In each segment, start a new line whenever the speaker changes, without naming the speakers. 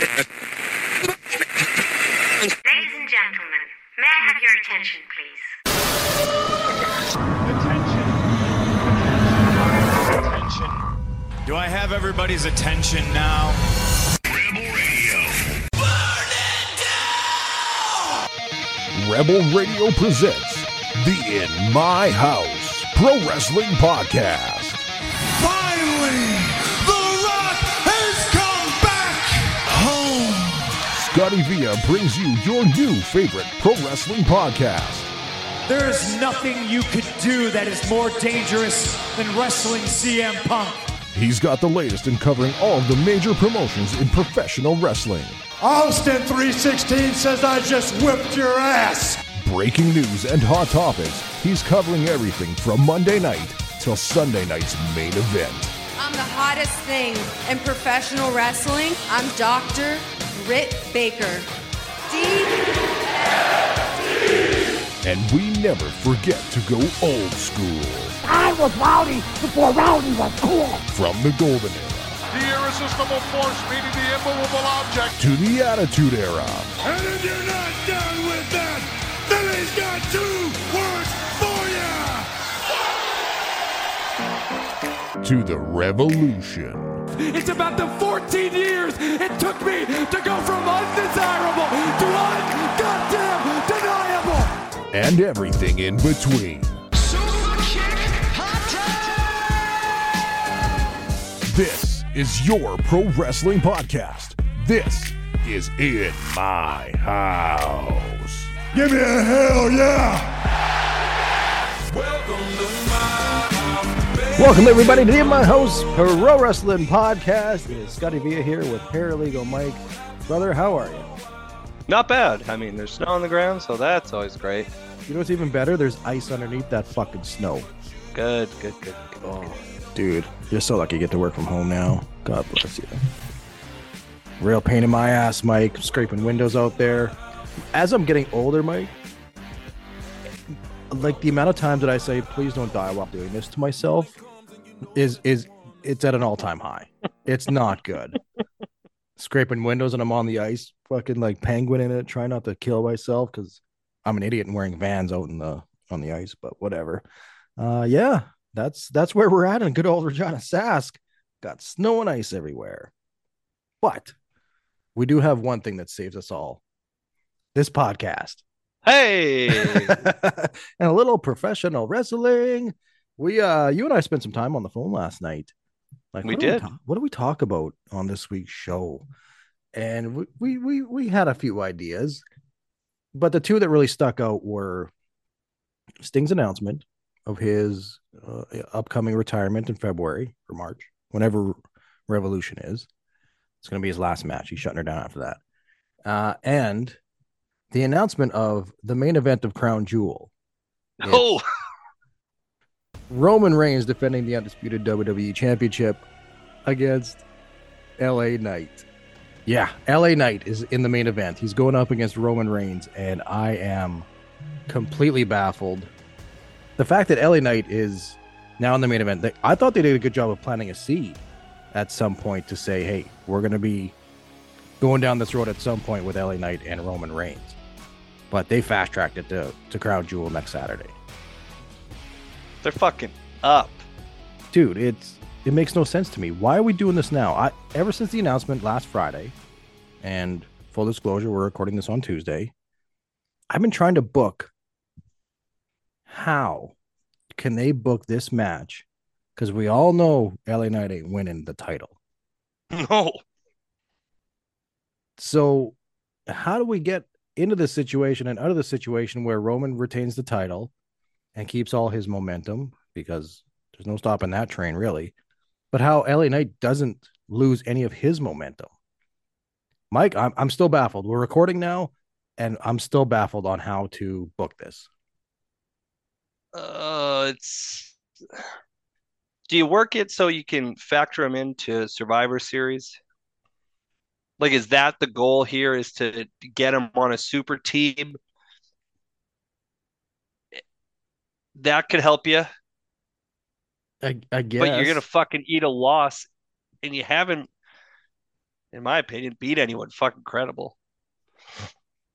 Ladies and gentlemen, may I have your attention, please?
Attention. Attention. Do I have everybody's attention now?
Rebel Radio Rebel Radio presents the In My House Pro Wrestling Podcast. Scotty Via brings you your new favorite pro wrestling podcast.
There is nothing you could do that is more dangerous than wrestling CM Punk.
He's got the latest in covering all of the major promotions in professional wrestling.
Austin 316 says I just whipped your ass.
Breaking news and hot topics. He's covering everything from Monday night till Sunday night's main event.
I'm the hottest thing in professional wrestling. I'm Dr. Britt Baker. D.
And we never forget to go old school.
I was rowdy before rowdy was cool.
From the golden era
The irresistible force meeting the immovable object.
to the attitude era
And if you're not done with that, then he's got two words for you.
to the revolution.
It's about the 14 years it took me to go from undesirable to ungoddamn deniable.
and everything in between. This is your pro wrestling podcast. This is In My House.
Give me a hell yeah.
Welcome everybody to the In My House Pro Wrestling Podcast. It is Scotty Via here with Paralegal Mike. Brother, how are you?
Not bad. I mean, there's snow on the ground, so that's always great.
You know what's even better? There's ice underneath that fucking snow.
Good, good, good. good.
Oh, dude, you're so lucky you get to work from home now. God bless you. Real pain in my ass, Mike. Scraping windows out there. As I'm getting older, Mike, like the amount of times that I say, "Please don't die while doing this" to myself, is is it's at an all time high. It's not good. Scraping windows and I'm on the ice, fucking like penguin in it, trying not to kill myself because I'm an idiot and wearing Vans out in the on the ice. But whatever. Uh, yeah, that's that's where we're at in good old Regina Sask. Got snow and ice everywhere. But we do have one thing that saves us all. This podcast.
Hey,
and a little professional wrestling. We uh you and I spent some time on the phone last night. Like
We did.
talk- what do we talk about on this week's show? And we, we we we had a few ideas, but the two that really stuck out were Sting's announcement of his uh, upcoming retirement in February or March, whenever Revolution is. It's going to be his last match. He's shutting her down after that. Uh, and the announcement of the main event of Crown Jewel. It's
oh,
Roman Reigns defending the undisputed WWE Championship against LA Knight. Yeah, LA Knight is in the main event. He's going up against Roman Reigns, and I am completely baffled. The fact that LA Knight is now in the main event, I thought they did a good job of planting a seed at some point to say, hey, we're going to be going down this road at some point with LA Knight and Roman Reigns. But they fast tracked it to, to Crown Jewel next Saturday.
They're fucking up.
dude it's it makes no sense to me. Why are we doing this now? I ever since the announcement last friday and full disclosure we're recording this on tuesday i've been trying to book. How can they book this match? Because we all know la knight ain't winning the title.
No,
so how do we get into this situation and out of the situation where roman retains the title and keeps all his momentum because there's no stopping that train really but how la knight doesn't lose any of his momentum mike i'm, I'm still baffled we're recording now and i'm still baffled on how to book this
uh, it's. Do you work it so you can factor them into Survivor Series? Like, is that the goal here? Is to get them on a super team? That could help you,
i, I guess
but you're gonna fucking eat a loss, and you haven't in my opinion, beat anyone fucking credible.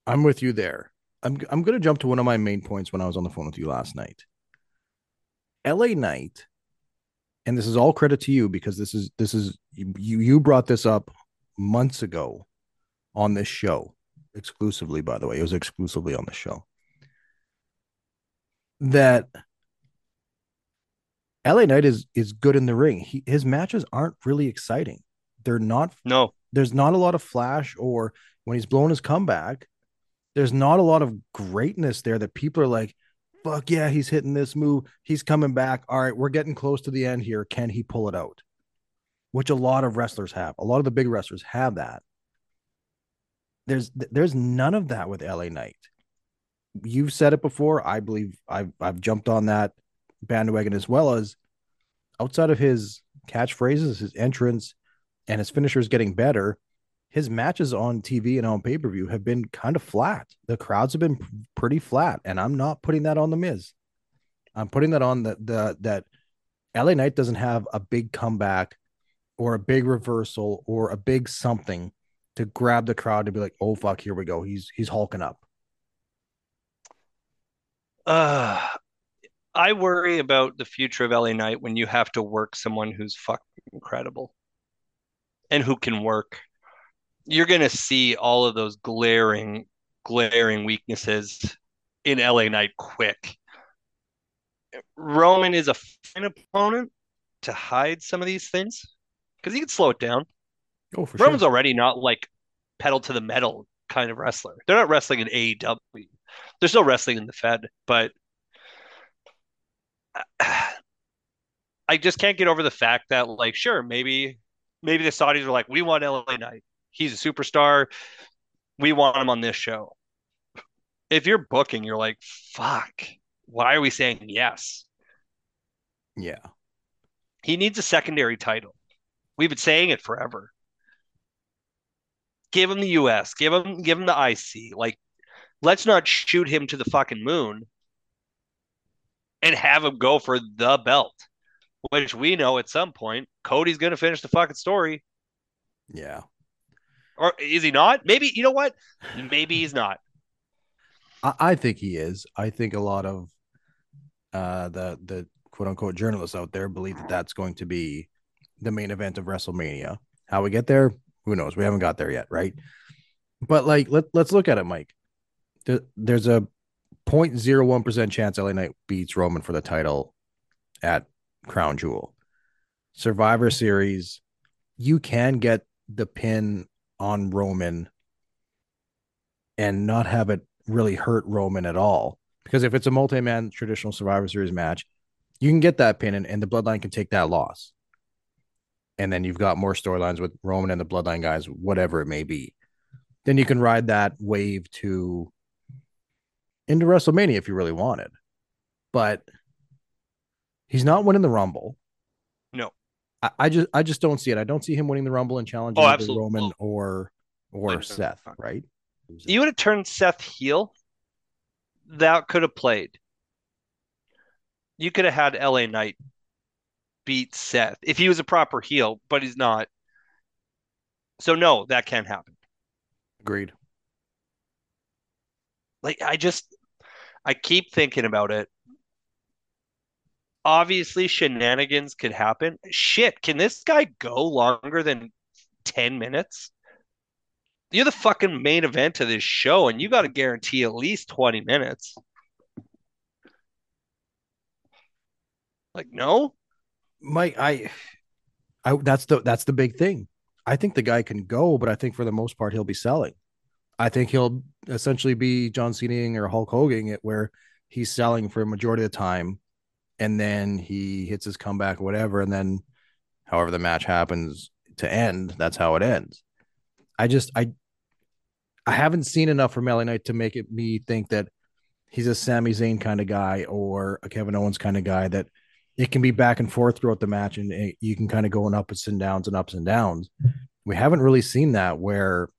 I'm with you there. I'm I'm gonna jump to one of my main points when I was on the phone with you last night. LA Knight, and this is all credit to you because this is this is you you brought this up months ago on this show exclusively. By the way, it was exclusively on the show that LA Knight is is good in the ring. He, his matches aren't really exciting. They're not.
No,
there's not a lot of flash or when he's blowing his comeback. There's not a lot of greatness there that people are like, "Fuck yeah, he's hitting this move. He's coming back. All right, we're getting close to the end here. Can he pull it out?" Which a lot of wrestlers have. A lot of the big wrestlers have that. There's there's none of that with LA Knight. You've said it before. I believe I've I've jumped on that bandwagon as well as outside of his catchphrases, his entrance, and his finishers getting better, his matches on TV and on pay per view have been kind of flat. The crowds have been pretty flat, and I'm not putting that on the Miz. I'm putting that on the the that LA Knight doesn't have a big comeback or a big reversal or a big something to grab the crowd to be like, oh fuck, here we go. He's he's hulking up.
Uh I worry about the future of LA Knight when you have to work someone who's fucking incredible and who can work. You're going to see all of those glaring, glaring weaknesses in LA Knight quick. Roman is a fine opponent to hide some of these things because he can slow it down.
Oh, for
Roman's
sure.
already not like pedal to the metal kind of wrestler. They're not wrestling in AEW. They're still wrestling in the Fed, but I just can't get over the fact that like sure maybe maybe the Saudis are like we want LA Knight. He's a superstar. We want him on this show. If you're booking you're like fuck. Why are we saying yes?
Yeah.
He needs a secondary title. We've been saying it forever. Give him the US give him give him the IC like let's not shoot him to the fucking moon and have him go for the belt, which we know at some point Cody's going to finish the fucking story.
Yeah.
Or is he not? Maybe, you know what? Maybe he's not.
I, I think he is. I think a lot of uh, the the quote unquote journalists out there believe that that's going to be the main event of WrestleMania. How we get there, who knows? We haven't got there yet, right? But like, let let's look at it, Mike. There, there's a 0.01% chance LA Knight beats Roman for the title at Crown Jewel. Survivor Series, you can get the pin on Roman and not have it really hurt Roman at all. Because if it's a multi man traditional Survivor Series match, you can get that pin and, and the Bloodline can take that loss. And then you've got more storylines with Roman and the Bloodline guys, whatever it may be. Then you can ride that wave to into WrestleMania if you really wanted. But he's not winning the Rumble.
No.
I, I just I just don't see it. I don't see him winning the Rumble and challenging
Oh, absolutely.
Roman or oh. or
Like,
Seth, right?
You would have turned Seth heel. That could have played. You could have had LA Knight beat Seth if he was a proper heel, but he's not. So no, that can't happen.
Agreed.
Like I just I keep thinking about it. Obviously shenanigans could happen. Shit, can this guy go longer than 10 minutes? You're the fucking main event of this show and you got to guarantee at least 20 minutes. Like no?
Mike, I, I that's the that's the big thing. I think the guy can go, but I think for the most part he'll be selling. I think he'll essentially be John Cena or Hulk Hogan, it where he's selling for a majority of the time, and then he hits his comeback or whatever, and then however the match happens to end, that's how it ends. I just I I haven't seen enough from LA Knight to make it me think that he's a Sami Zayn kind of guy or a Kevin Owens kind of guy that it can be back and forth throughout the match and it, you can kind of go in ups and downs and ups and downs. We haven't really seen that where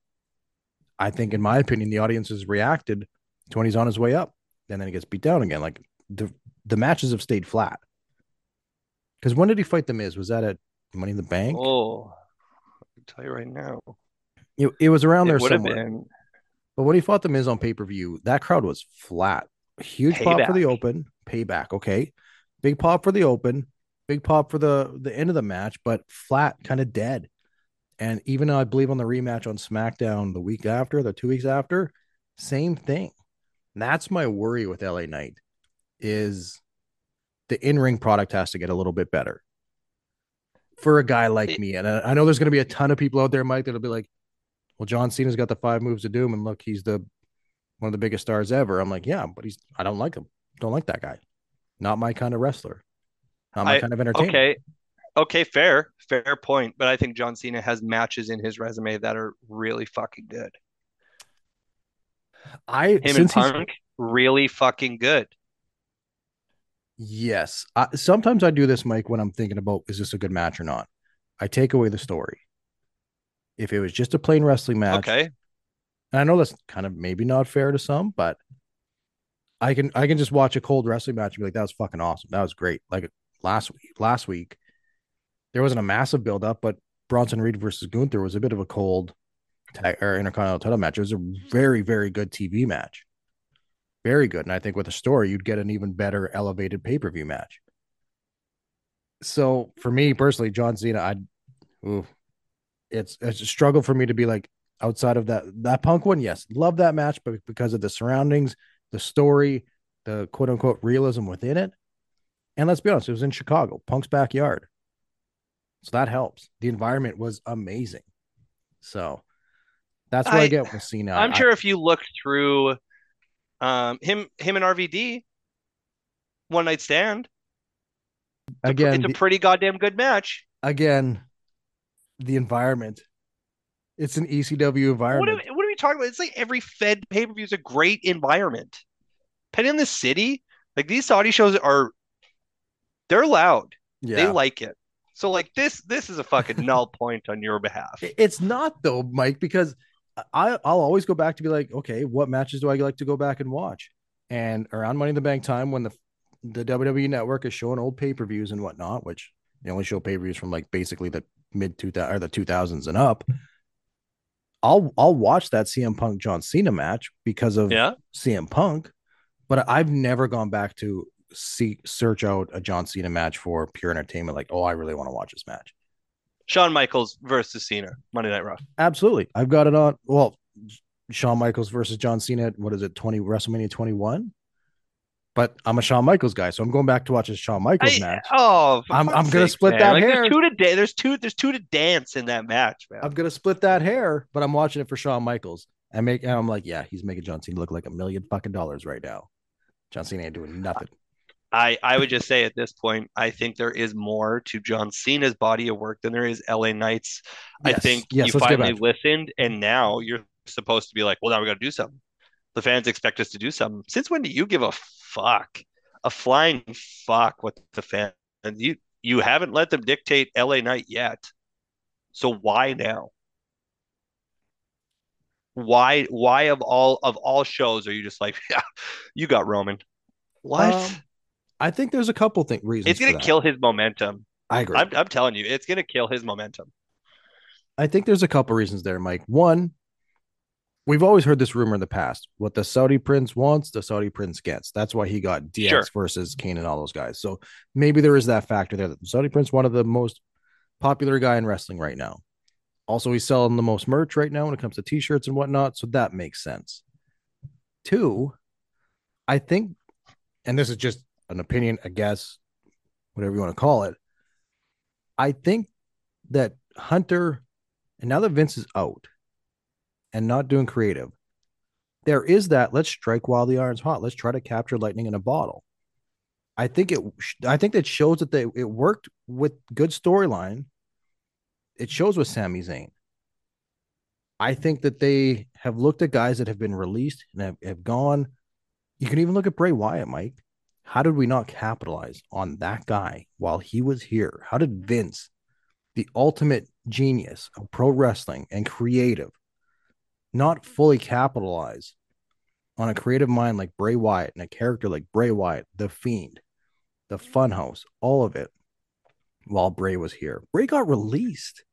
I think, in my opinion, the audience has reacted to when he's on his way up and then he gets beat down again. Like the the matches have stayed flat. Because when did he fight the Miz? Was that at Money in the Bank?
Oh, I'll tell you right now.
It, it was around
It
there somewhere.
been.
But when he fought the Miz on pay per view, that crowd was flat. Huge pop for the open, payback. Okay, big pop for the open, big pop for the the end of the match, but flat, kind of dead. And even though I believe on the rematch on SmackDown the week after, the two weeks after, same thing. That's my worry with LA Knight is the in ring product has to get a little bit better for a guy like me. And I, I know there's going to be a ton of people out there, Mike, that'll be like, well, John Cena's got the five moves of doom, and look, he's the one of the biggest stars ever. I'm like, yeah, but he's I don't like him. Don't like that guy. Not my kind of wrestler. Not my
I-
kind of entertainer.
Okay. Okay, fair. Fair point. But I think John Cena has matches in his resume that are really fucking good.
I
Him and
since he's-
Punk, really fucking good.
Yes. I, sometimes I do this, Mike, when I'm thinking about is this a good match or not? I take away the story. If it was just a plain wrestling match,
Okay.
and I know that's kind of maybe not fair to some, but I can I can just watch a cold wrestling match and be like, that was fucking awesome. That was great. Like last week, last week, there wasn't a massive buildup, but Bronson Reed versus Gunther was a bit of a cold tag or intercontinental title match. It was a mm-hmm. very, very good TV match. Very good. And I think with a story, you'd get an even better elevated pay-per-view match. So for me personally, John Cena, I ooh, it's it's a struggle for me to be like outside of that that punk one. Yes, love that match, but because of the surroundings, the story, the quote unquote realism within it. And let's be honest, it was in Chicago, Punk's backyard. So that helps. The environment was amazing. So that's what I,
I-
get with Cena.
I'm
I-
sure if you look through um him him and RVD one night stand,
again,
it's a
the-
pretty goddamn good match.
again, the environment. It's an ECW
What are,
environment.
what are we talking about? It's like every Fed pay per view is a great environment. Depending on the city, like these Saudi shows are, they're loud.
yeah.
They like it. So like this, this is a fucking null point on your behalf.
It's not though, Mike, because I I'll always go back to be like, okay, what matches do I like to go back and watch? And around Money in the Bank time, when the the WWE Network is showing old pay per views and whatnot, which they only show pay per views from like basically the mid two thousand or the two thousands and up. I'll I'll watch that CM Punk John Cena match because of
Yeah.
CM Punk, but I've never gone back to see search out a John Cena match for pure entertainment. Like, oh, I really want to watch this match.
Shawn Michaels versus Cena, Monday Night Raw.
Absolutely. I've got it on. Well, Shawn Michaels versus John Cena. What is it? 20 WrestleMania 21. But I'm a Shawn Michaels guy, so I'm going back to watch a Shawn Michaels
I-
match.
oh,
I'm- I'm gonna split
man.
that
Like,
hair.
There's two to da- There's two. There's two to dance in that match, man.
I'm gonna split that hair, but I'm watching it for Shawn Michaels. I make and I'm like, yeah, he's making John Cena look like a million fucking dollars right now. John Cena ain't doing nothing.
I I would just say at this point, I think there is more to John Cena's body of work than there is LA Knights. I think
yes,
you finally listened, and now you're supposed to be like, well, now we got to do something. The fans expect us to do something. Since when do you give a fuck, a flying fuck, what the fans? And you you haven't let them dictate LA Knight yet, so why now? Why why of all of all shows are you just like, yeah, you got Roman? What?
Um, I think there's a couple things reasons.
it's gonna
that.
kill his momentum.
I agree.
I'm, I'm telling you, it's gonna kill his momentum.
I think there's a couple reasons there, Mike. One, we've always heard this rumor in the past. What the Saudi prince wants, the Saudi prince gets. That's why he got DX
Sure.
versus Kane and all those guys. So maybe there is that factor there that the Saudi prince, one of the most popular guy in wrestling right now. Also, he's selling the most merch right now when it comes to t-shirts and whatnot. So that makes sense. Two, I think, and this is just an opinion, a guess, whatever you want to call it. I think that Hunter, and now that Vince is out and not doing creative, there is that let's strike while the iron's hot. Let's try to capture lightning in a bottle. I think it. I think that shows that they it worked with good storyline. It shows with Sami Zayn. I think that they have looked at guys that have been released and have, have gone. You can even look at Bray Wyatt, Mike. How did we not capitalize on that guy while he was here? How did Vince, the ultimate genius of pro wrestling and creative, not fully capitalize on a creative mind like Bray Wyatt and a character like Bray Wyatt, the Fiend, the Funhouse, all of it while Bray was here? Bray got released.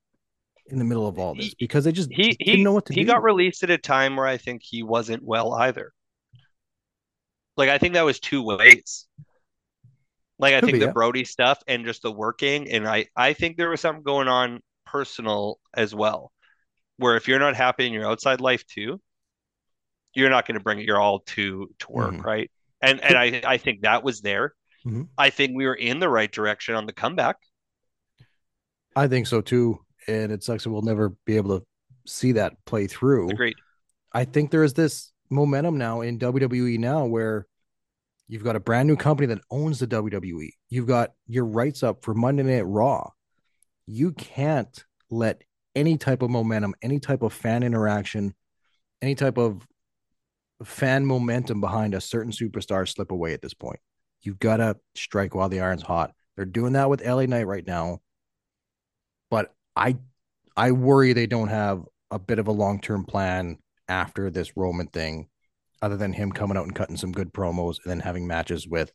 in the middle of all this because they just
he
didn't
he
know what to
he
do.
He got released at a time where I think he wasn't well either. Like I think that was two ways. Like I
Could
think
be,
the
yeah.
Brodie stuff and just the working, and I I think there was something going on personal as well, where if you're not happy in your outside life too, you're not going to bring it your all to to work,
Mhm.
right? And and I I think that was there.
Mhm.
I think we were in the right direction on the comeback.
I think so too, and it sucks that we'll never be able to see that play through.
Agreed.
I think there is this momentum now in WWE now where you've got a brand new company that owns the WWE. You've got your rights up for Monday Night Raw. You can't let any type of momentum, any type of fan interaction, any type of fan momentum behind a certain superstar slip away at this point. You've got to strike while the iron's hot. They're doing that with LA Knight right now. But I I worry they don't have a bit of a long-term plan after this Roman thing, other than him coming out and cutting some good promos and then having matches with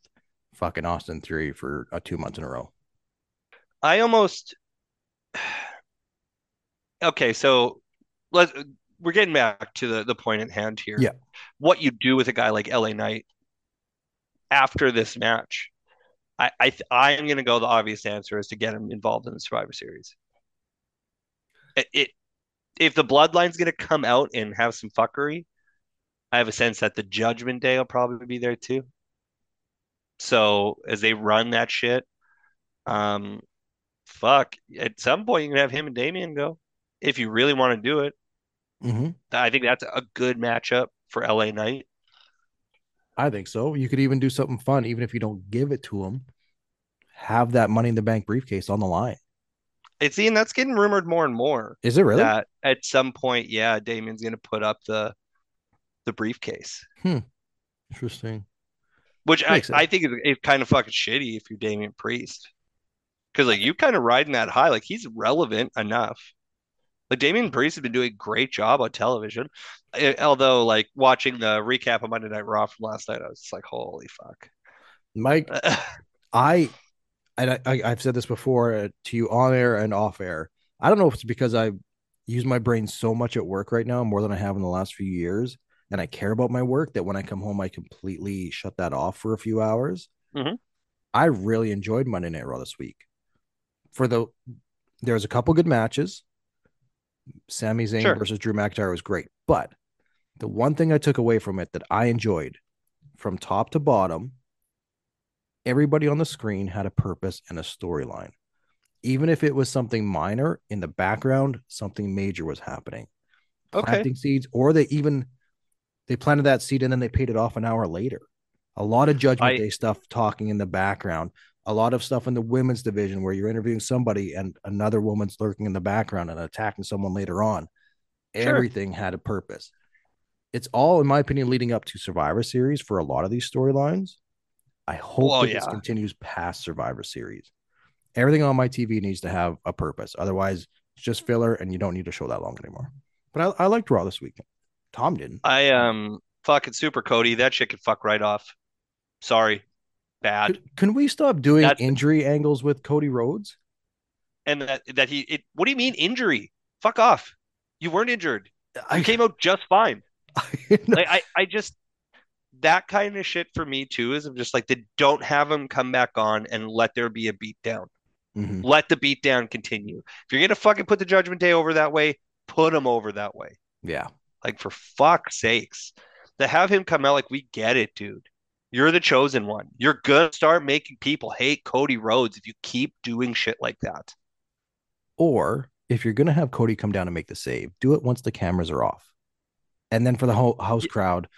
fucking Austin Theory for uh, two months in a row.
I almost okay. So let's we're getting back to the the point at hand here.
Yeah.
what you do with a guy like LA Knight after this match. I I I am going to go. The obvious answer is to get him involved in the Survivor Series. It, it if the Bloodline's going to come out and have some fuckery, I have a sense that the Judgment Day will probably be there too. So as they run that shit, um, fuck, at some point you can have him and Damien go if you really want to do it.
Mm-hmm.
I think that's a good matchup for LA Knight.
I think so. You could even do something fun, even if you don't give it to him. Have that Money in the Bank briefcase on the line.
It's Ian, that's getting rumored more and more.
Is it really?
That at some point, yeah, Damien's gonna put up the the briefcase.
Interesting.
Which I,
sense.
I think is, is kind of fucking shitty if you're Damien Priest. Because like you kind of riding that high, like he's relevant enough. Like Damien Priest has been doing a great job on television. Eh, although like watching the recap of Monday Night Raw from last night, I was just like, holy fuck.
Mike, I and I, I I've said this before uh, to you on air and off air. I don't know if it's because I use my brain so much at work right now, more than I have in the last few years, and I care about my work that when I come home, I completely shut that off for a few hours.
Mhm.
I really enjoyed Monday Night Raw this week. For the there was a couple good matches. Sami Zayn
Sure.
versus Drew McIntyre was great, but the one thing I took away from it that I enjoyed from top to bottom everybody on the screen had a purpose and a storyline. Even if it was something minor in the background, something major was happening.
Okay.
Planting seeds, or they even they planted that seed and then they paid it off an hour later. A lot of Judgment
I-
Day stuff talking in the background. A lot of stuff in the women's division where you're interviewing somebody and another woman's lurking in the background and attacking someone later on.
Sure.
Everything had a purpose. It's all, in my opinion, leading up to Survivor Series for a lot of these storylines. I hope
Well,
that this continues past Survivor Series. Everything on my TV needs to have a purpose. Otherwise, it's just filler and you don't need to show that long anymore. But I, I liked Raw this weekend. Tom didn't.
I um fucking super Cody, that shit could fuck right off. Sorry. Bad.
Can, can we stop doing
That's-
injury angles with Cody Rhodes?
And that that he it what do you mean injury? Fuck off. You weren't injured.
I
came out just fine.
know.
Like I, I just that kind of shit for me too is I'm just like they don't have him come back on and let there be a beatdown.
Mhm.
Let the beatdown continue. If you're gonna fucking put the judgment day over that way, put him over that way.
Yeah.
Like for fuck's sakes. To have him come out like we get it, dude. You're the chosen one. You're gonna start making people hate Cody Rhodes if you keep doing shit like that.
Or if you're going to have Cody come down and make the save, do it once the cameras are off. And then for the whole house crowd,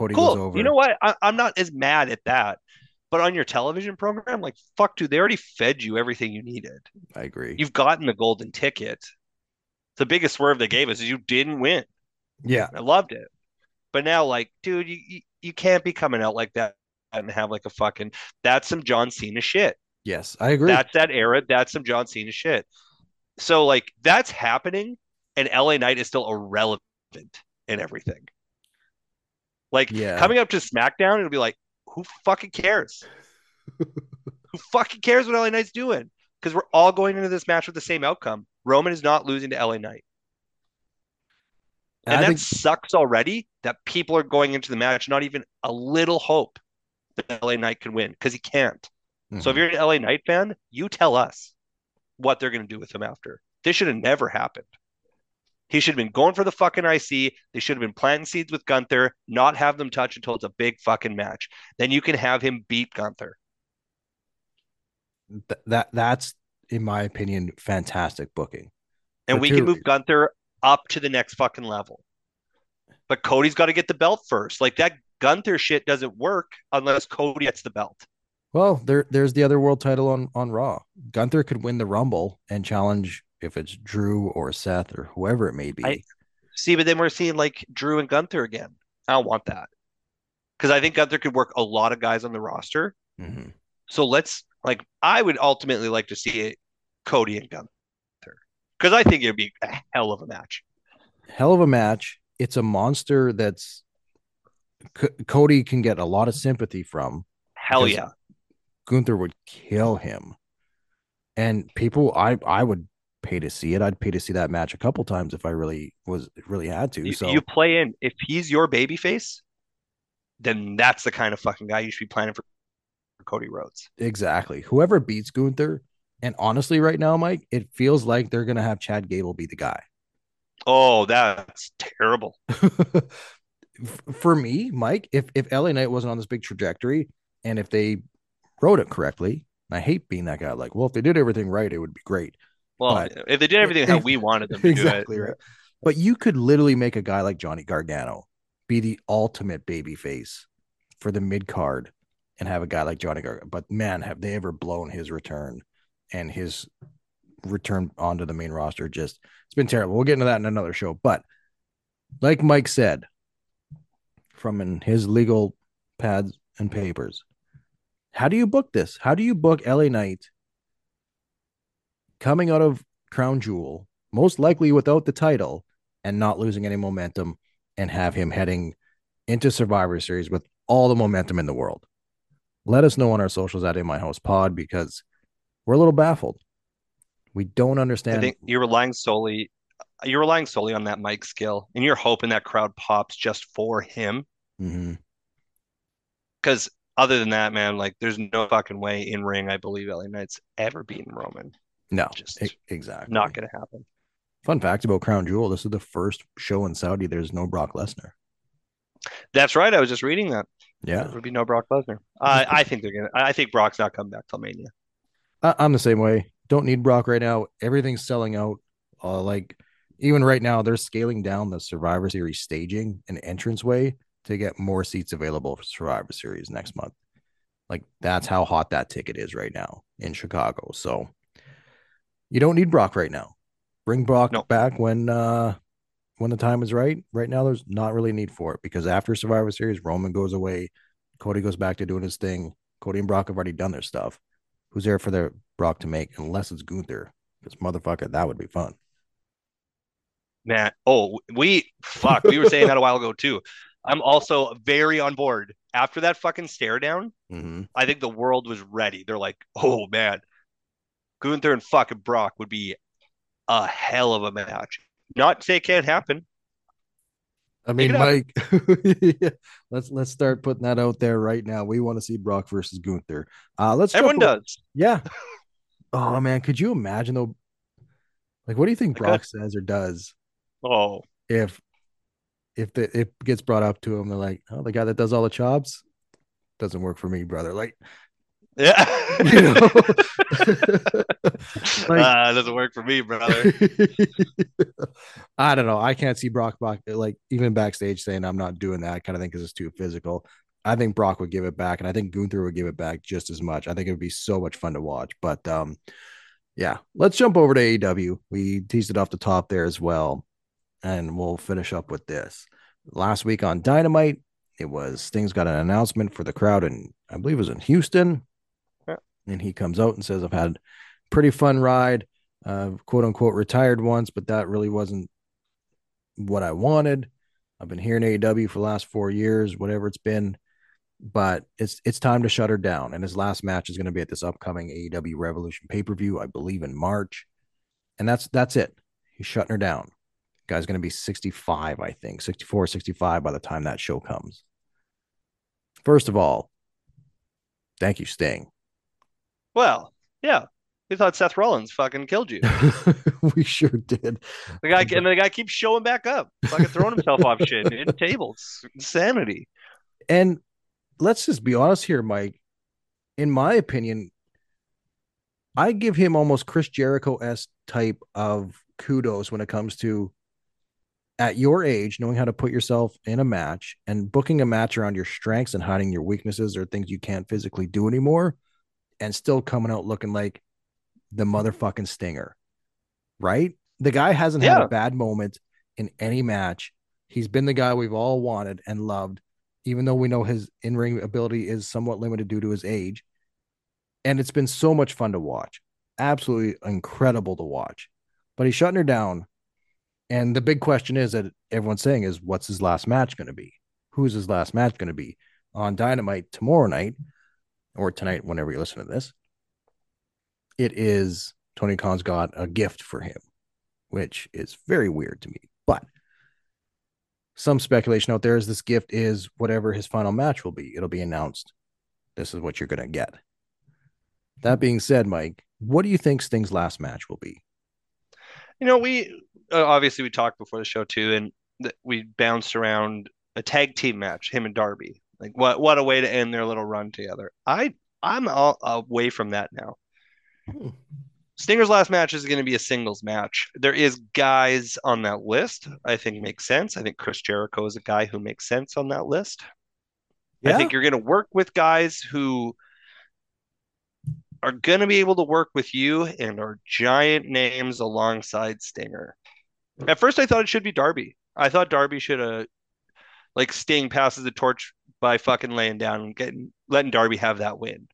Cody
Cool.
over.
You know what? I, I'm not as mad at that. But on your television program, like fuck, dude, they already fed you everything you needed.
I agree.
You've gotten the golden ticket. The biggest swerve they gave us is you didn't win.
yeah.
I loved it. But now, like, dude, you, you you can't be coming out like that and have like a fucking that's some John Cena shit.
Yes, I agree.
That's that era. That's some John Cena shit. So like that's happening, and LA Knight is still irrelevant in everything. Like
Yeah.
coming up to SmackDown, it'll be like, who fucking cares? who fucking cares what LA Knight's doing? Because we're all going into this match with the same outcome. Roman is not losing to LA Knight. And that
think
sucks already that people are going into the match not even a little hope that LA Knight can win because he can't. So if
Mhm.
you're an LA Knight fan, you tell us what they're going to do with him after. This should have never happened. He should have been going for the fucking IC. They should have been planting seeds with Gunther, not have them touch until it's a big fucking match. Then you can have him beat Gunther.
th- that that's in my opinion fantastic booking.
And
For
we can move
reasons.
Gunther up to the next fucking level. But Cody's got to get the belt first. Like that Gunther shit doesn't work unless Cody gets the belt.
Well, there there's the other world title on on Raw. Gunther could win the Rumble and challenge if it's Drew or Seth or whoever it may be.
I- See, but then we're seeing like Drew and Gunther again. I don't want that. Because I think Gunther could work a lot of guys on the roster.
Mhm.
So let's like I would ultimately like to see it Cody and Gunther. Because I think it'd be a hell of a match.
Hell of a match. It's a monster that's C- Cody can get a lot of sympathy from.
Hell yeah.
Gunther would kill him. And people I I would pay to see it. I'd pay to see that match a couple times if I really was really had to.
You,
so
you play in if he's your baby face, then that's the kind of fucking guy you should be planning for Cody Rhodes.
exactly. Whoever beats Gunther, and honestly, right now, Mike, it feels like they're gonna have Chad Gable be the guy.
Oh, that's terrible.
For me, Mike, if if LA Knight wasn't on this big trajectory, and if they wrote it correctly, I hate being that guy. Like, well, if they did everything right, it would be great.
Well,
But-
if they did everything how we wanted them to
exactly
do it,
right. But you could literally make a guy like Johnny Gargano be the ultimate baby face for the mid card and have a guy like Johnny Gargano. But man, have they ever blown his return and his return onto the main roster? Just it's been terrible. We'll get into that in another show. But like Mike said, from in his legal pads and papers, how do you book this? How do you book LA Knight coming out of Crown Jewel, most likely without the title and not losing any momentum, and have him heading into Survivor Series with all the momentum in the world? Let us know on our socials at In My House Pod because we're a little baffled. We don't understand.
I think you're relying solely you're relying solely on that mic skill, and you're hoping that crowd pops just for him.
Mm-hmm.
Because other than that, man, like there's no fucking way in ring. I believe LA Knight's ever beaten Roman.
No,
Just
e- exactly.
Not gonna happen.
Fun fact about Crown Jewel: this is the first show in Saudi. There's no Brock Lesnar.
That's right. I was just reading that.
Yeah,
There would be no Brock Lesnar. I I think they're gonna. I think Brock's not coming back till Mania.
I, I'm the same way. Don't need Brock right now. Everything's selling out. Uh, like even right now, they're scaling down the Survivor Series staging and entranceway to get more seats available for Survivor Series next month. Like that's how hot that ticket is right now in Chicago. So you don't need Brock right now. Bring Brock
No.
back when uh when the time is right. Right now, there's not really a need for it because after Survivor Series, Roman goes away, Cody goes back to doing his thing. Cody and Brock have already done their stuff. Who's there for their Brock to make unless it's Gunther? Because motherfucker, that would be fun.
Man, oh, we fuck. We were saying that a while ago too. I'm also very on board. After that fucking stare down,
Mm-hmm.
I think the world was ready. They're like, oh man, Gunther and fucking Brock would be a hell of a match. Not to say it can't happen.
I mean. Mike, let's let's start putting that out there right now. We want to see Brock versus Gunther. Uh let's
Everyone does.
Yeah. Oh man, could you imagine though? Like, what do you think Brock says or does
Oh,
if if the it gets brought up to him? They're like, oh, the guy that does all the chops doesn't work for me, brother. Like,
yeah.
you know, like
Ah, doesn't work for me, brother.
I don't know. I can't see Brock back like even backstage saying I'm not doing that kind of thing because it's too physical. I think Brock would give it back, and I think Gunther would give it back just as much. I think it would be so much fun to watch. But um, yeah, let's jump over to AEW. We teased it off the top there as well, and we'll finish up with this. Last week on Dynamite, it was Sting's got an announcement for the crowd, and I believe it was in Houston. And he comes out and says, "I've had a pretty fun ride, uh, quote unquote, retired once, but that really wasn't what I wanted. I've been here in AEW for the last four years, whatever it's been, but it's it's time to shut her down. And his last match is going to be at this upcoming AEW Revolution pay per view, I believe, in March. And that's that's it. He's shutting her down. Guy's going to be 65, I think, 64, 65 by the time that show comes. First of all, thank you, Sting.
Well, yeah. We thought Seth Rollins fucking killed you.
we sure did.
The guy and the guy keeps showing back up, fucking throwing himself off shit, hitting tables. Insanity.
And let's just be honest here, Mike. In my opinion, I give him almost Chris Jericho s type of kudos when it comes to at your age, knowing how to put yourself in a match and booking a match around your strengths and hiding your weaknesses or things you can't physically do anymore, and still coming out looking like the motherfucking stinger. Right? The guy hasn't had a bad moment in any match. He's been the guy we've all wanted and loved, even though we know his in ring ability is somewhat limited due to his age. And it's been so much fun to watch. Absolutely incredible to watch. But he's shutting her down. And the big question is that everyone's saying is what's his last match going to be? Who's his last match going to be? On Dynamite tomorrow night or tonight, whenever you listen to this, it is Tony Khan's got a gift for him, which is very weird to me. But some speculation out there is this gift is whatever his final match will be. It'll be announced. This is what you're going to get. That being said, Mike, what do you think Sting's last match will be?
You know, we uh, obviously we talked before the show too, and th- we bounced around a tag team match, him and Darby. Like, what what a way to end their little run together. I I'm all, away from that now. Hmm. Stinger's last match is going to be a singles match. There is guys on that list I think makes sense. I think Chris Jericho is a guy who makes sense on that list. Yeah. I think you're going to work with guys who are going to be able to work with you and are giant names alongside Stinger. At first, I thought it should be Darby. I thought Darby should have, like, Sting passes the torch by fucking laying down and getting letting Darby have that win.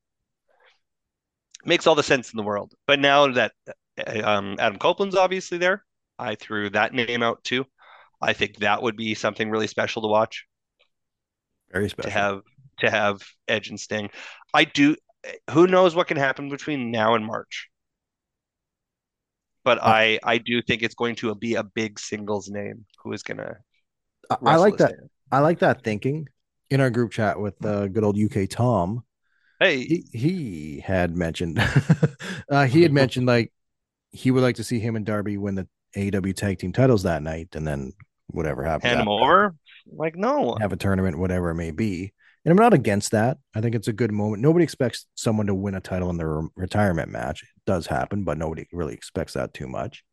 Makes all the sense in the world. But now that uh, um, Adam Copeland's obviously there, I threw that name out too. I think that would be something really special to watch
Very special.
to have to have Edge and Sting. I do. Who knows what can happen between now and March? But I I do think it's going to be a big singles name who is gonna.
I, I like that.
there.
I like that thinking. In our group chat with uh, good old UK Tom,
Hey,
he, he had mentioned uh, he had mentioned like he would like to see him and Darby win the AEW tag team titles that night, and then whatever happens,
hand him over. Like no,
have a tournament, whatever it may be. And I'm not against that. I think it's a good moment. Nobody expects someone to win a title in their re- retirement match. It does happen, but nobody really expects that too much.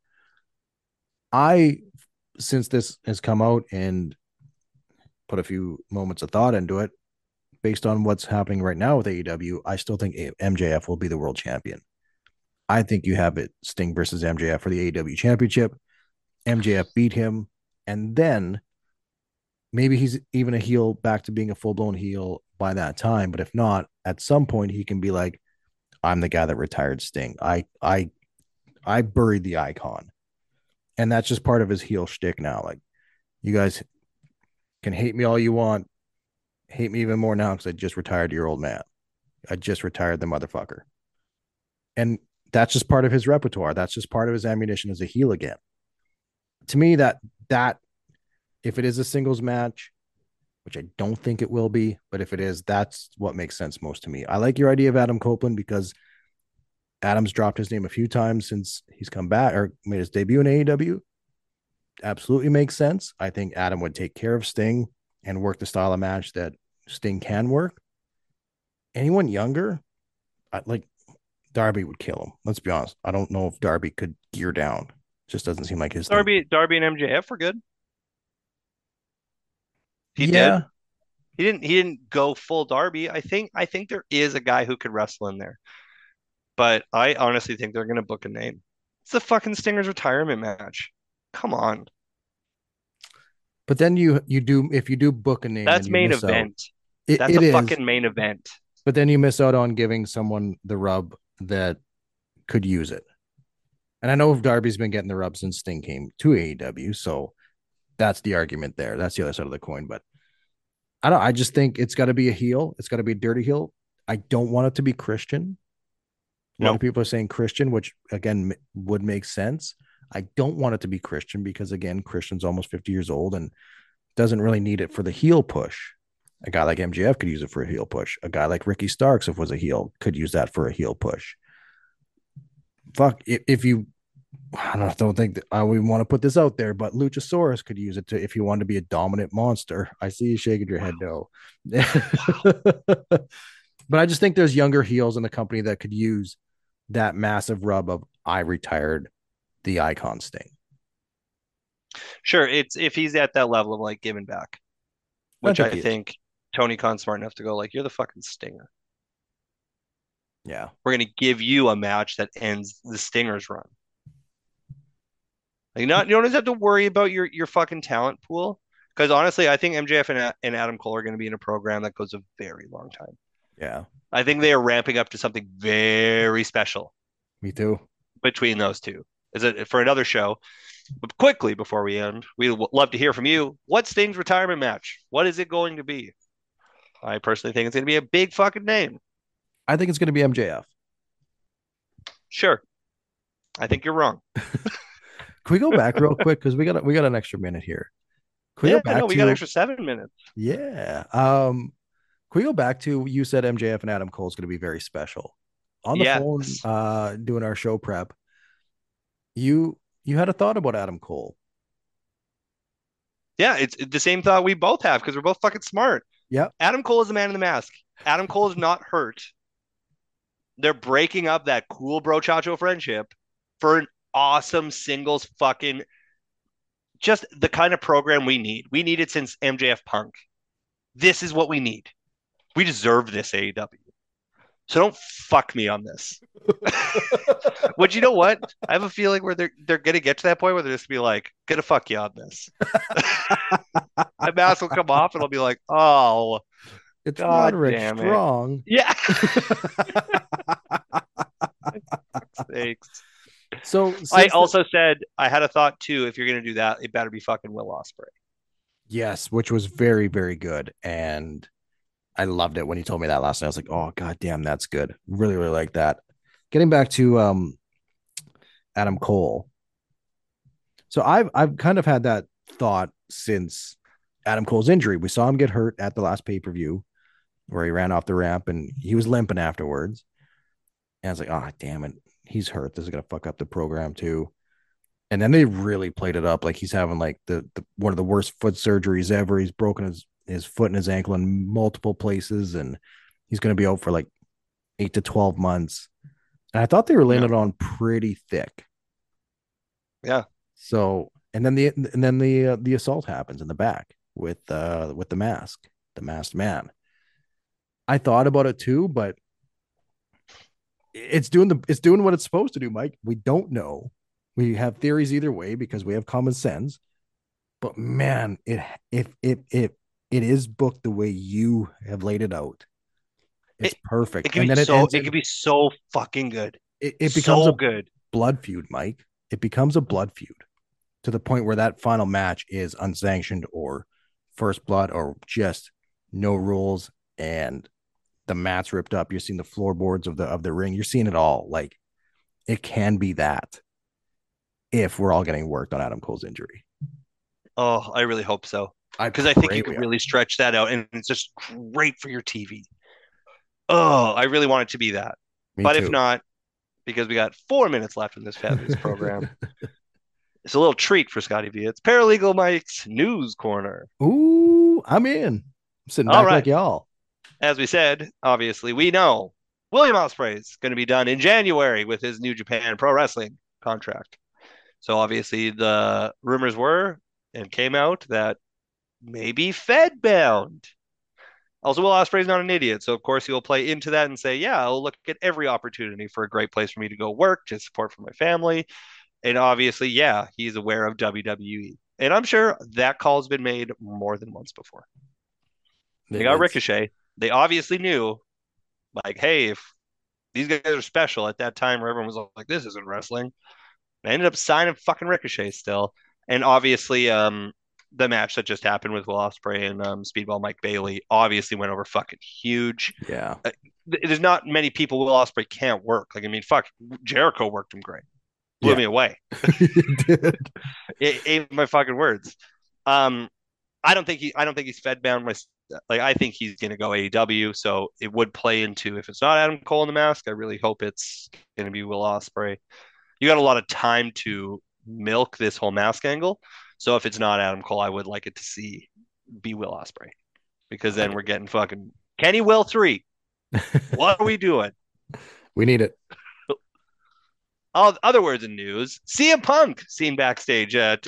I, since this has come out and put a few moments of thought into it, based on what's happening right now with AEW, I still think MJF will be the world champion. I think you have it Sting versus MJF for the AEW championship. MJF beat him, and then maybe he's even a heel back to being a full blown heel by that time. But if not, at some point he can be like, I'm the guy that retired Sting. I I I buried the icon. And that's just part of his heel shtick now. Like, you guys can hate me all you want. Hate me even more now because I just retired your old man. I just retired the motherfucker. And that's just part of his repertoire. That's just part of his ammunition as a heel again. To me, that that if it is a singles match, which I don't think it will be, but if it is, that's what makes sense most to me. I like your idea of Adam Copeland because Adam's dropped his name a few times since he's come back or made his debut in AEW. Absolutely makes sense. I think Adam would take care of Sting and work the style of match that Sting can work. Anyone younger, I, like Darby would kill him. Let's be honest. I don't know if Darby could gear down. Just doesn't seem like his thing.
Darby Darby and MJF were good. He
yeah,
did. He didn't. He didn't go full Darby. I think. I think there is a guy who could wrestle in there, but I honestly think they're going to book a name. It's the fucking Stinger's retirement match. Come on,
but then you you do if you do book a name,
that's main
miss out-
event.
It,
That's
it
a
is,
fucking main event.
but then you miss out on giving someone the rub that could use it. And I know Darby's been getting the rub since Sting came to AEW, so that's the argument there. That's the other side of the coin. But I don't. I just think it's got to be a heel. It's got to be a dirty heel. I don't want it to be Christian. A lot
No.
of people are saying Christian, which again m- would make sense. I don't want it to be Christian because again, Christian's almost 50 years old and doesn't really need it for the heel push. A guy like MJF could use it for a heel push. A guy like Ricky Starks, if was a heel, could use that for a heel push. Fuck, if, if you, I don't, don't think that I would want to put this out there, but Luchasaurus could use it to if you want to be a dominant monster. I see you shaking your head no. but I just think there's younger heels in the company that could use that massive rub of I retired the icon sting.
Sure, it's if he's at that level of like giving back, which I, think, think Tony Khan's smart enough to go like, "You're the fucking stinger."
Yeah,
we're gonna give you a match that ends the Stinger's run. Like, not you don't have to worry about your your fucking talent pool because honestly, I think MJF and, and Adam Cole are going to be in a program that goes a very long time.
Yeah,
I think they are ramping up to something very special.
Me too.
Between those two, is it for another show? But quickly before we end, we'd love to hear from you. What's Sting's retirement match? What is it going to be? I personally think it's going to be a big fucking name.
I think it's going to be MJF.
Sure. I think you're wrong.
Can we go back real quick because we got we got an extra minute here?
Can we yeah, go back no, we to, got extra seven minutes.
Yeah. Um, can we go back to you said MJF and Adam Cole is going to be very special on the yes. phone uh, doing our show prep. You you had a thought about Adam Cole.
Yeah, it's the same thought we both have because we're both fucking smart.
Yeah.
Adam Cole is the man in the mask. Adam Cole is not hurt. They're breaking up that cool bro chacho friendship for an awesome singles fucking just the kind of program we need. We need it since MJF Punk. This is what we need. We deserve this AEW. So don't fuck me on this. but you know what? I have a feeling where they're they're gonna get to that point where they're just gonna be like, gonna fuck you on this. My mask will come off and I'll be like, oh
it's God Roderick Strong.
It. Yeah. Thanks.
So
I also the... said I had a thought too. If you're gonna do that, it better be fucking Will Ospreay.
Yes, which was very very good, and I loved it when he told me that last night. I was like, oh god damn, that's good. Really, really like that. Getting back to um Adam Cole. So I've I've kind of had that thought since Adam Cole's injury. We saw him get hurt at the last pay-per-view where he ran off the ramp and he was limping afterwards. And I was like, oh damn it, he's hurt. This is gonna fuck up the program too. And then they really played it up like he's having like the, the one of the worst foot surgeries ever. He's broken his his foot and his ankle in multiple places, and he's going to be out for like eight to twelve months. And I thought they were laying yeah. on pretty thick.
Yeah.
So and then the and then the uh, the assault happens in the back with uh with the mask, the masked man. I thought about it too, but it's doing the it's doing what it's supposed to do, Mike. We don't know. We have theories either way because we have common sense. But man, it if if if it is booked the way you have laid it out. It's it, perfect.
It can, and be so, it, it can be so fucking good.
It, it becomes
so
a
good
blood feud, Mike. It becomes a blood feud to the point where that final match is unsanctioned or first blood or just no rules and the mats ripped up. You're seeing the floorboards of the of the ring. You're seeing it all. Like it can be that if we're all getting worked on Adam Cole's injury.
Oh, I really hope so because I, I, think you can really stretch that out, and it's just great for your TV. Oh, I really want it to be that. Me but too. if not, because we got four minutes left in this fabulous program, it's a little treat for Scotty V. It's Paralegal Mike's News Corner.
Ooh, I'm in. I'm sitting back right. like y'all.
As we said, obviously, we know William Ospreay is going to be done in January with his New Japan Pro Wrestling contract. So obviously, the rumors were and came out that maybe Fed bound. Also, Will Ospreay's not an idiot, so of course he will play into that and say, "Yeah, I'll look at every opportunity for a great place for me to go work, to support for my family." And obviously, yeah, he's aware of WWE, and I'm sure that call's been made more than once before. They got Ricochet. They obviously knew, like, hey, if these guys are special at that time, where everyone was like, "This isn't wrestling," they ended up signing fucking Ricochet still, and obviously, um, the match that just happened with Will Ospreay and um, Speedball Mike Bailey obviously went over fucking huge.
Yeah,
uh, there's not many people Will Ospreay can't work. Like I mean, fuck, Jericho worked him great. blew
Yeah.
me away. It ate my fucking words. Um, I don't think he. I don't think he's fed bound. My like. I think he's gonna go AEW. So it would play into if it's not Adam Cole in the mask. I really hope it's gonna be Will Ospreay. You got a lot of time to milk this whole mask angle. So if it's not Adam Cole, I would like it to see be Will Ospreay because then we're getting fucking Kenny Will three. what are we doing?
We need it.
All other words in news: CM Punk seen backstage at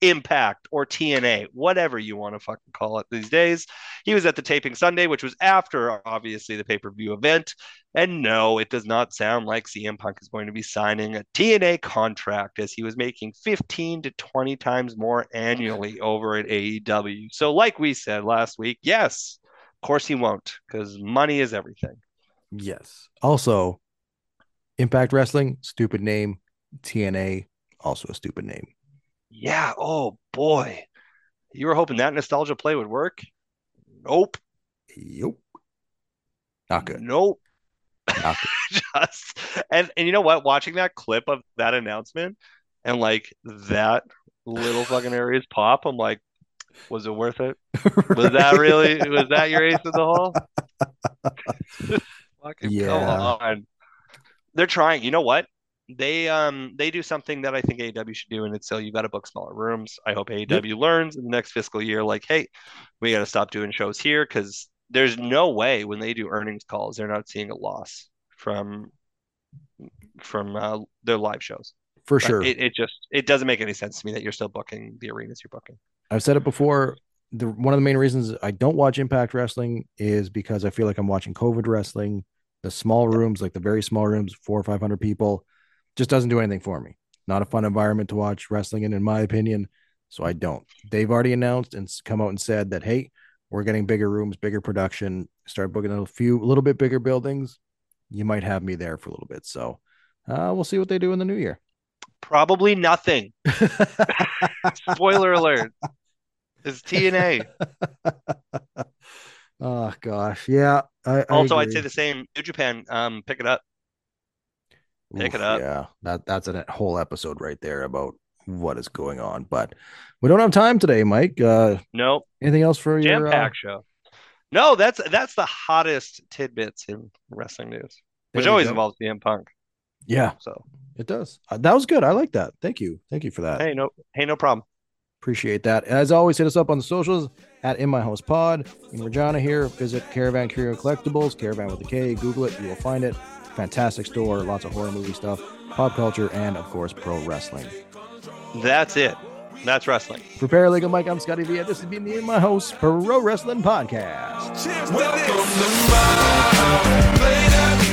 Impact or TNA, whatever you want to fucking call it these days. He was at the taping Sunday, which was after obviously the pay per view event. And no, it does not sound like CM Punk is going to be signing a TNA contract as he was making 15 to 20 times more annually over at AEW. So, like we said last week, yes, of course he won't because money is everything.
Yes. Also, Impact Wrestling, stupid name. TNA, also a stupid name.
Yeah. Oh boy. You were hoping that nostalgia play would work? Nope.
Yep. Not good.
Nope.
Not good.
Just and and you know what? Watching that clip of that announcement and like that little fucking areas pop, I'm like, was it worth it? Was that really was that your ace in the hole? fucking
Yeah.
come on. They're trying. You know what? They um they do something that I think AEW should do, and it's so you got to book smaller rooms. I hope AEW learns in the next fiscal year, like, hey, we got to stop doing shows here because there's no way when they do earnings calls they're not seeing a loss from from uh, their live shows.
For sure.
It, it just it doesn't make any sense to me that you're still booking the arenas you're booking.
I've said it before. The one of the main reasons I don't watch Impact Wrestling is because I feel like I'm watching COVID wrestling. The small rooms, like the very small rooms, four or five hundred people, just doesn't do anything for me. Not a fun environment to watch wrestling in, in my opinion. So I don't. They've already announced and come out and said that hey, we're getting bigger rooms, bigger production. Start booking a few, a little bit bigger buildings. You might have me there for a little bit. So uh, we'll see what they do in the new year.
Probably nothing. Spoiler alert. It's TNA.
oh gosh, yeah. I, I
also, I'd say the same. New Japan, um, pick it up. Pick it up.
Yeah, that that's a whole episode right there about what is going on. But we don't have time today, Mike. Uh,
Nope.
anything else for
Jam
your? Uh,
pack show. No, that's that's the hottest tidbits in wrestling news, which
There we
always
go.
involves CM Punk.
yeah,
So
it does. Uh, that was good. I like that. Thank you. Thank you for that.
hey, no, hey, no problem.
Appreciate that. As always, hit us up on the socials at In My House Pod. In Regina here, visit Caravan Curio Collectibles, Caravan with a K. Google it, you will find it. Fantastic store, lots of horror movie stuff, pop culture, and of course, pro wrestling.
That's it. That's wrestling.
For Paralegal Mike, I'm Scotty Via. This has been the In My House Pro Wrestling Podcast.
Welcome to my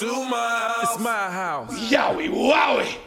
Welcome to my house. It's my house. Yowie wowie.